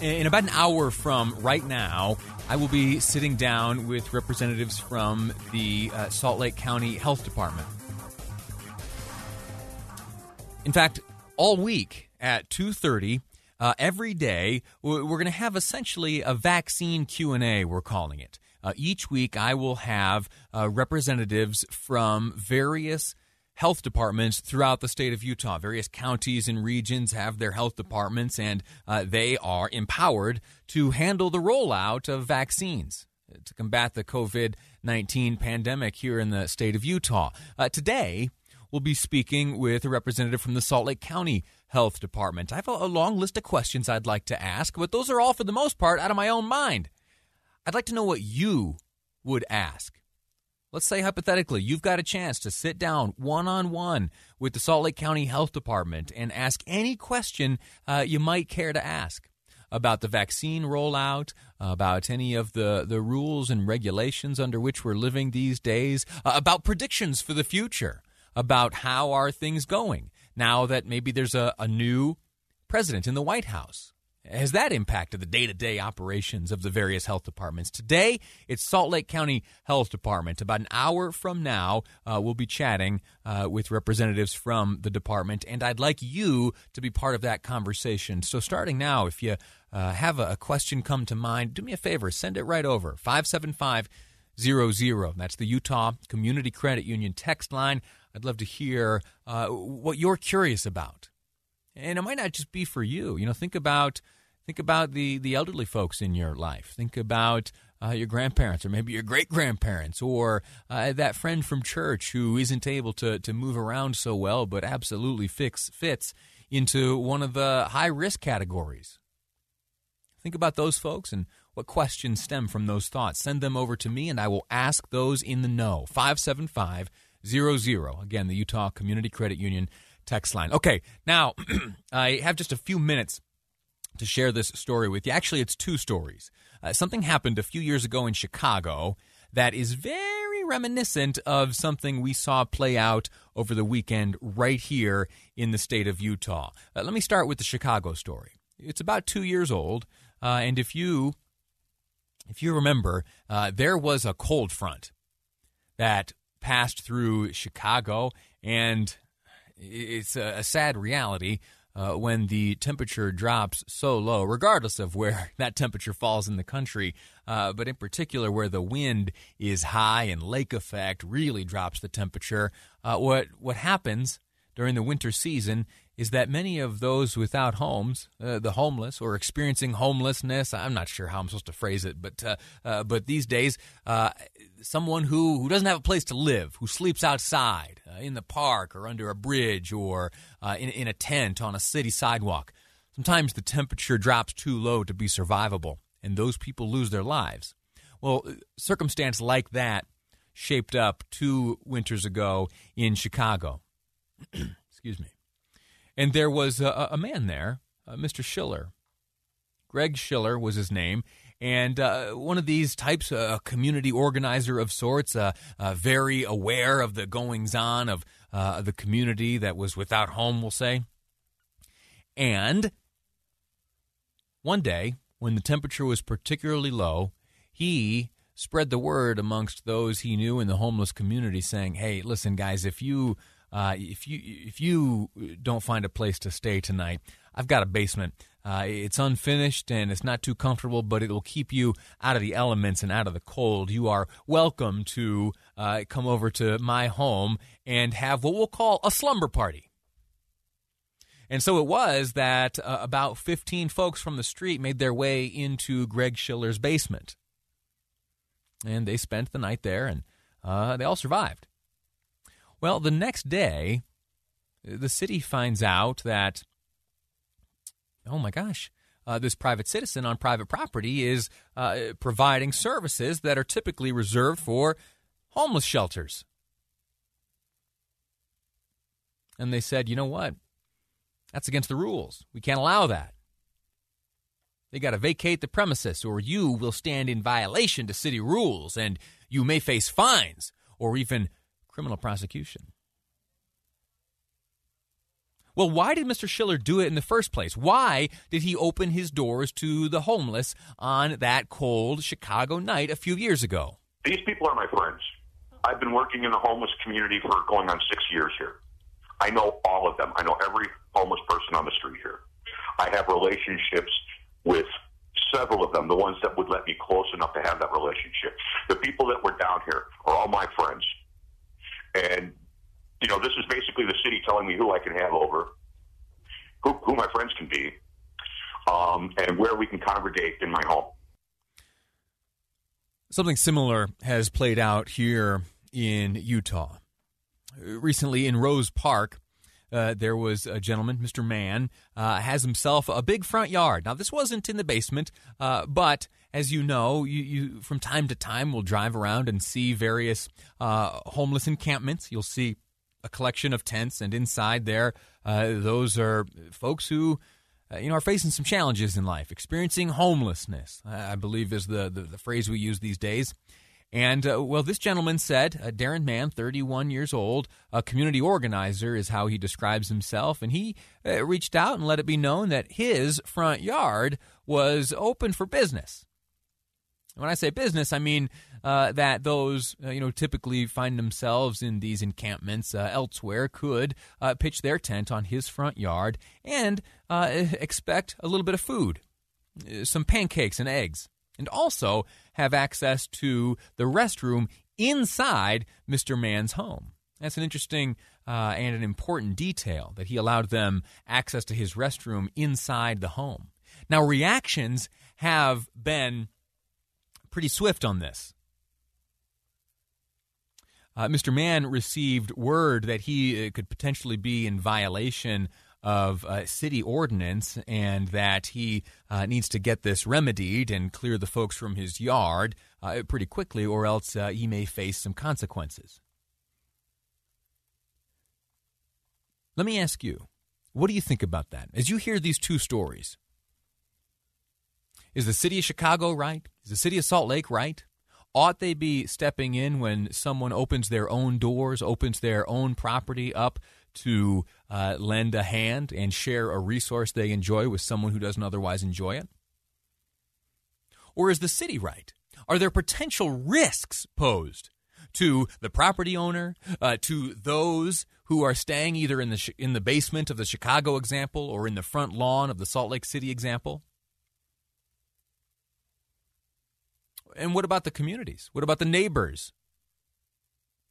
In about an hour from right now, I will be sitting down with representatives from the uh, Salt Lake County Health Department. In fact, all week at 2:30 uh, every day we're going to have essentially a vaccine Q&A we're calling it. Uh, each week I will have uh, representatives from various health departments throughout the state of Utah. Various counties and regions have their health departments, and uh, they are empowered to handle the rollout of vaccines to combat the COVID 19 pandemic here in the state of Utah. Uh, today, we'll be speaking with a representative from the Salt Lake County Health Department. I have a, a long list of questions I'd like to ask, but those are all, for the most part, out of my own mind. I'd like to know what you would ask. Let's say hypothetically, you've got a chance to sit down one on one with the Salt Lake County Health Department and ask any question uh, you might care to ask about the vaccine rollout, about any of the, the rules and regulations under which we're living these days, uh, about predictions for the future, about how are things going now that maybe there's a, a new president in the White House has that impacted the day to day operations of the various health departments? Today, it's Salt Lake County Health Department. About an hour from now, uh, we'll be chatting uh, with representatives from the department, and I'd like you to be part of that conversation. So, starting now, if you uh, have a, a question come to mind, do me a favor, send it right over 575 00. That's the Utah Community Credit Union text line. I'd love to hear uh, what you're curious about. And it might not just be for you. You know, think about Think about the, the elderly folks in your life. Think about uh, your grandparents or maybe your great grandparents or uh, that friend from church who isn't able to, to move around so well but absolutely fix, fits into one of the high risk categories. Think about those folks and what questions stem from those thoughts. Send them over to me and I will ask those in the know. 575 00. Again, the Utah Community Credit Union text line. Okay, now I have just a few minutes to share this story with you. Actually, it's two stories. Uh, something happened a few years ago in Chicago that is very reminiscent of something we saw play out over the weekend right here in the state of Utah. Uh, let me start with the Chicago story. It's about two years old, uh, and if you if you remember, uh, there was a cold front that passed through Chicago, and it's a, a sad reality uh, when the temperature drops so low, regardless of where that temperature falls in the country, uh, but in particular where the wind is high and lake effect really drops the temperature. Uh, what what happens during the winter season is that many of those without homes, uh, the homeless or experiencing homelessness, I'm not sure how I'm supposed to phrase it, but uh, uh, but these days, uh, someone who, who doesn't have a place to live, who sleeps outside uh, in the park or under a bridge or uh, in, in a tent on a city sidewalk, sometimes the temperature drops too low to be survivable, and those people lose their lives. Well, circumstance like that shaped up two winters ago in Chicago. Excuse me. And there was a, a man there, uh, Mr. Schiller. Greg Schiller was his name. And uh, one of these types, a community organizer of sorts, uh, uh, very aware of the goings on of uh, the community that was without home, we'll say. And one day, when the temperature was particularly low, he spread the word amongst those he knew in the homeless community, saying, "Hey, listen, guys, if you uh, if you if you don't find a place to stay tonight, I've got a basement. Uh, it's unfinished and it's not too comfortable, but it will keep you out of the elements and out of the cold. You are welcome to uh, come over to my home and have what we'll call a slumber party. And so it was that uh, about 15 folks from the street made their way into Greg Schiller's basement. And they spent the night there, and uh, they all survived. Well, the next day, the city finds out that, oh my gosh, uh, this private citizen on private property is uh, providing services that are typically reserved for homeless shelters. And they said, you know what? That's against the rules. We can't allow that. They got to vacate the premises, or you will stand in violation to city rules, and you may face fines or even criminal prosecution. Well, why did Mr. Schiller do it in the first place? Why did he open his doors to the homeless on that cold Chicago night a few years ago? These people are my friends. I've been working in the homeless community for going on six years here. I know all of them. I know every homeless person on the street here. I have relationships with several of them, the ones that would let me close enough to have that relationship. The people that were down here are all my friends. And, you know, this is basically the city telling me who I can have over, who, who my friends can be, um, and where we can congregate in my home. Something similar has played out here in Utah. Recently in Rose Park, uh, there was a gentleman, Mr. Mann, uh, has himself a big front yard. Now, this wasn't in the basement, uh, but as you know, you, you, from time to time will drive around and see various uh, homeless encampments. You'll see a collection of tents, and inside there, uh, those are folks who. Uh, you know, are facing some challenges in life, experiencing homelessness. I believe is the, the, the phrase we use these days. And uh, well, this gentleman said, uh, Darren Mann, 31 years old, a community organizer is how he describes himself. And he uh, reached out and let it be known that his front yard was open for business. When I say business, I mean uh, that those uh, you know typically find themselves in these encampments uh, elsewhere could pitch their tent on his front yard and expect a little bit of food, some pancakes and eggs and also have access to the restroom inside Mr. Mann's home. That's an interesting uh, and an important detail that he allowed them access to his restroom inside the home. Now, reactions have been pretty swift on this. Uh, Mr. Mann received word that he uh, could potentially be in violation of uh, city ordinance and that he uh, needs to get this remedied and clear the folks from his yard uh, pretty quickly, or else uh, he may face some consequences. Let me ask you, what do you think about that? As you hear these two stories, is the city of Chicago right? Is the city of Salt Lake right? Ought they be stepping in when someone opens their own doors, opens their own property up to uh, lend a hand and share a resource they enjoy with someone who doesn't otherwise enjoy it? Or is the city right? Are there potential risks posed to the property owner, uh, to those who are staying either in the in the basement of the Chicago example or in the front lawn of the Salt Lake City example? And what about the communities? What about the neighbors?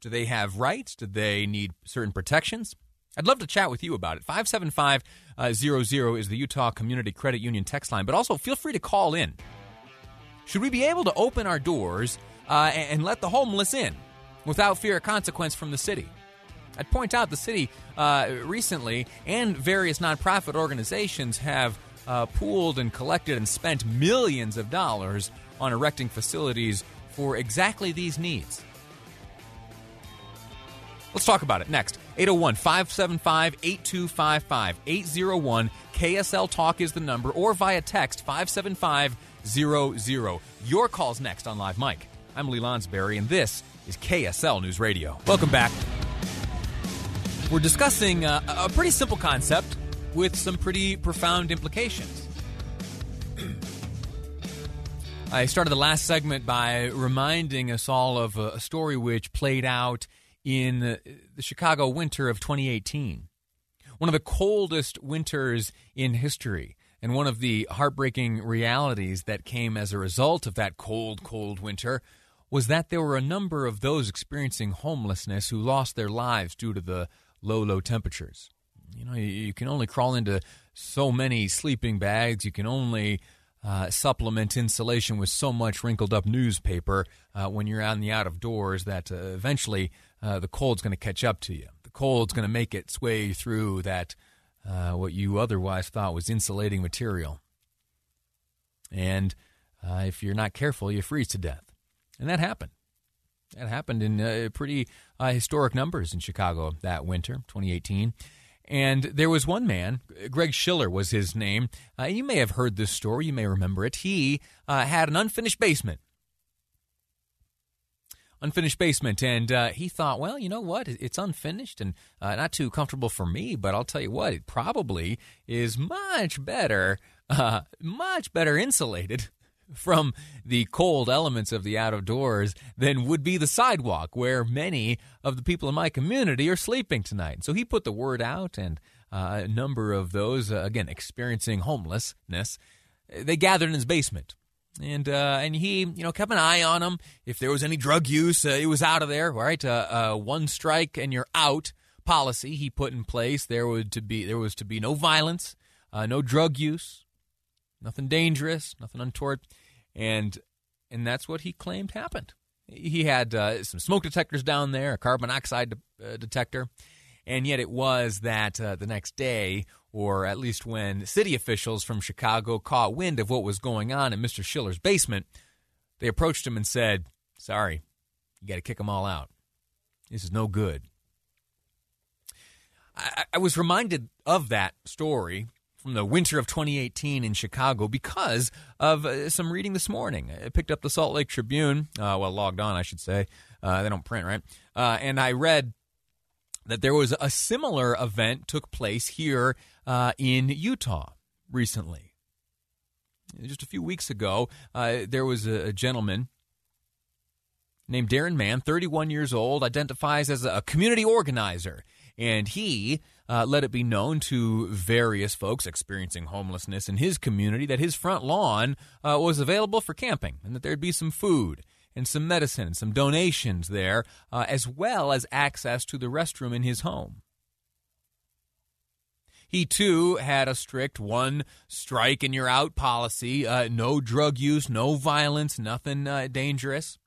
Do they have rights? Do they need certain protections? I'd love to chat with you about it. 57500 uh, is the Utah Community Credit Union text line, but also feel free to call in. Should we be able to open our doors uh, and let the homeless in without fear of consequence from the city? I'd point out the city uh, recently and various nonprofit organizations have uh, pooled and collected and spent millions of dollars on erecting facilities for exactly these needs. Let's talk about it next. 801 575 8255. 801 KSL Talk is the number, or via text 57500. Your call's next on Live Mic. I'm Lee Lonsberry, and this is KSL News Radio. Welcome back. We're discussing uh, a pretty simple concept with some pretty profound implications. I started the last segment by reminding us all of a story which played out in the Chicago winter of 2018. One of the coldest winters in history, and one of the heartbreaking realities that came as a result of that cold, cold winter was that there were a number of those experiencing homelessness who lost their lives due to the low, low temperatures. You know, you, can only crawl into so many sleeping bags. You can only uh, supplement insulation with so much wrinkled up newspaper uh, when you're in the out of doors that uh, eventually uh, the cold's going to catch up to you. The cold's going to make its way through that uh, what you otherwise thought was insulating material. And uh, if you're not careful, you freeze to death. And that happened. That happened in pretty historic numbers in Chicago that winter, 2018. And there was one man, Greg Schiller was his name. Uh, you may have heard this story, you may remember it. He uh, had an unfinished basement. Unfinished basement, and uh, he thought, well, you know what? It's unfinished and uh, not too comfortable for me, but I'll tell you what, it probably is much better, uh, much better insulated from the cold elements of the out of doors than would be the sidewalk where many of the people in my community are sleeping tonight. So he put the word out, and uh, a number of those, uh, again, experiencing homelessness, they gathered in his basement. And uh, and he, you know, kept an eye on them. If there was any drug use, uh, it was out of there. Right, uh, uh, one strike and you're out policy he put in place. There would to be there was to be no violence, no drug use, nothing dangerous, nothing untoward, and and that's what he claimed happened. He had uh, some smoke detectors down there, a carbon monoxide de- uh, detector, and yet it was that uh, the next day, or at least when city officials from Chicago caught wind of what was going on in Mr. Schiller's basement, they approached him and said, "Sorry, you got to kick them all out. This is no good." I, I was reminded of that story from the winter of 2018 in Chicago because of uh, some reading this morning. I picked up the Salt Lake Tribune, uh, well, logged on, I should say. Uh, they don't print, right? Uh, and I read that there was a similar event took place here uh, in Utah recently. Just a few weeks ago, uh, there was a, a gentleman named Darren Mann, 31 years old, identifies as a community organizer. And he uh, let it be known to various folks experiencing homelessness in his community that his front lawn uh, was available for camping and that there'd be some food and some medicine and some donations there, uh, as well as access to the restroom in his home. He too had a strict one strike and you're out policy uh, no drug use, no violence, nothing uh, dangerous.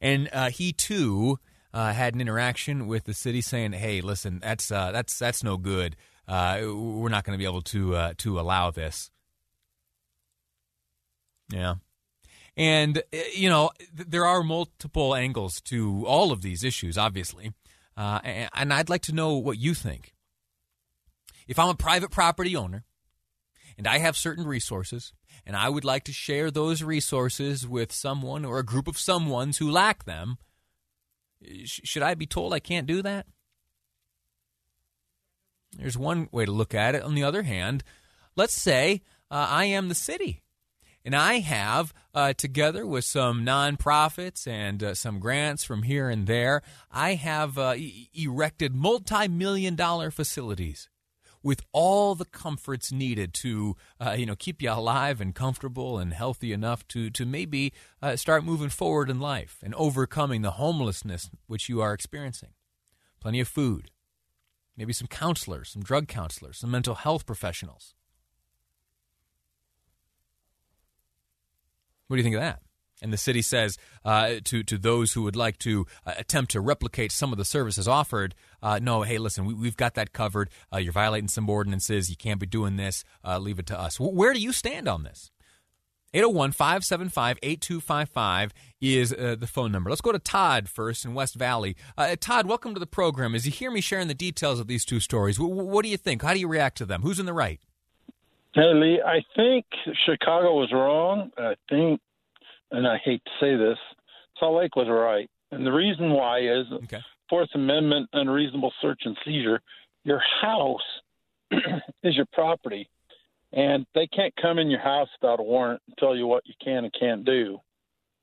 And uh, he too uh, had an interaction with the city saying, "Hey, listen, that's uh, that's that's no good. Uh, we're not going to be able to uh, to allow this." Yeah. And, uh, you know, there are multiple angles to all of these issues, obviously. Uh, and I'd like to know what you think. If I'm a private property owner and I have certain resources, and I would like to share those resources with someone or a group of someones who lack them, should I be told I can't do that? There's one way to look at it. On the other hand, let's say uh, I am the city and I have, uh, together with some nonprofits and uh, some grants from here and there, I have uh, e- erected multi million dollar facilities with all the comforts needed to uh, you know keep you alive and comfortable and healthy enough to to maybe uh, start moving forward in life and overcoming the homelessness which you are experiencing. Plenty of food, maybe some counselors, some drug counselors, some mental health professionals. What do you think of that? And the city says uh, to to those who would like to uh, attempt to replicate some of the services offered, uh, no, hey, listen, we, have got that covered. Uh, you're violating some ordinances. You can't be doing this. Uh, leave it to us. Where do you stand on this? 801 575 8255 is uh, the phone number. Let's go to Todd first in West Valley. Todd, welcome to the program. As you hear me sharing the details of these two stories, what do you think? How do you react to them? Who's in the right? Hey, Lee, I think Chicago was wrong. I think and I hate to say this, Salt Lake was right. And the reason why is okay. Fourth Amendment unreasonable search and seizure. Your house is your property, and they can't come in your house without a warrant and tell you what you can and can't do.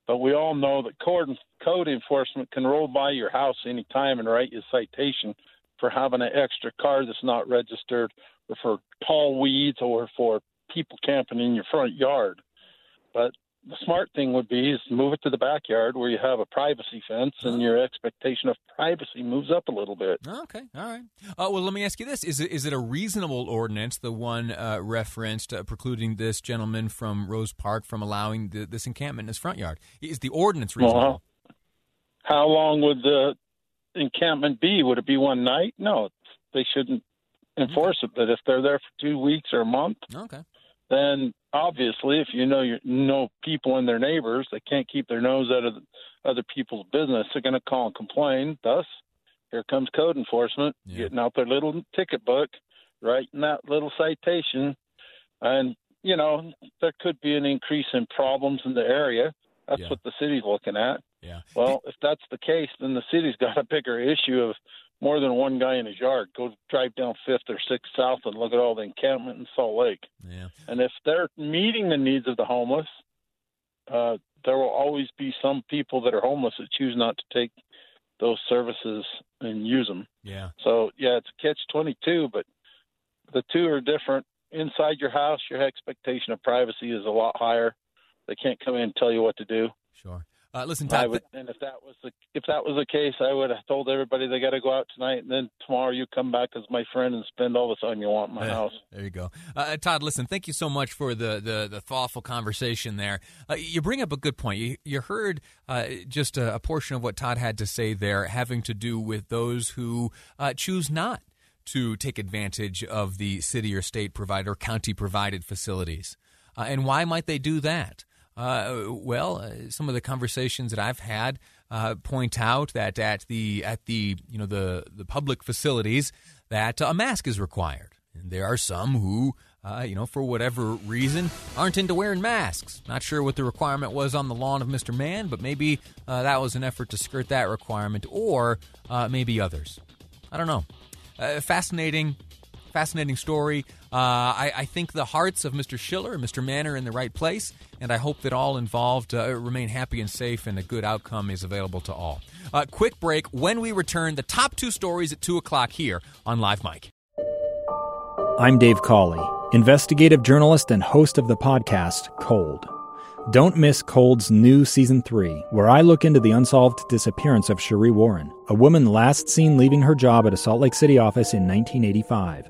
But we all know that code, code enforcement can roll by your house anytime and write you a citation for having an extra car that's not registered, or for tall weeds, or for people camping in your front yard. But the smart thing would be is move it to the backyard where you have a privacy fence and your expectation of privacy moves up a little bit. Okay, all right. Uh, well, let me ask you this: is it is it a reasonable ordinance, the one uh, referenced uh, precluding this gentleman from Rose Park from allowing the, this encampment in his front yard? Is the ordinance reasonable? Well, how long would the encampment be? Would it be one night? No, they shouldn't enforce okay. it. But if they're there for two weeks or a month, okay then obviously, if you know you know people and their neighbors, they can't keep their nose out of other people's business. They're going to call and complain. Thus, here comes code enforcement yeah. getting out their little ticket book, writing that little citation, and you know there could be an increase in problems in the area. That's yeah. what the city's looking at. Yeah. Well, if that's the case, then the city's got a bigger issue of more than one guy in his yard. Go drive down Fifth or Sixth South and look at all the encampment in Salt Lake. Yeah. And if they're meeting the needs of the homeless, uh, there will always be some people that are homeless that choose not to take those services and use them. Yeah. So yeah, it's a catch twenty two, but the two are different. Inside your house, your expectation of privacy is a lot higher. They can't come in and tell you what to do. Sure. Uh, listen, Todd. Would, and if that was the if that was the case, I would have told everybody they got to go out tonight, and then tomorrow you come back as my friend and spend all the time you want in my house. There you go, uh, uh, Todd. Listen, thank you so much for the the, the thoughtful conversation there. Uh, you bring up a good point. You you heard uh, just a, a, portion of what Todd had to say there, having to do with those who uh, choose not to take advantage of the city or state provided or county provided facilities, and why might they do that? Uh, well, uh, some of the conversations that I've had uh, point out that at the at the you know the the public facilities that a mask is required, and there are some who. Uh, you know, for whatever reason, aren't into wearing masks. Not sure what the requirement was on the lawn of Mr. Mann, but maybe uh, that was an effort to skirt that requirement, or uh, maybe others. I don't know. fascinating fascinating story. Uh, I, I, think the hearts of Mr. Schiller and Mr. Mann are in the right place, and I hope that all involved uh, remain happy and safe, and a good outcome is available to all. Uh, quick break. When we return, the top two stories at 2 o'clock here on Live Mic. I'm Dave Cawley, investigative journalist and host of the podcast Cold. Don't miss Cold's new season three, where I look into the unsolved disappearance of Sheree Warren, a woman last seen leaving her job at a Salt Lake City office in 1985.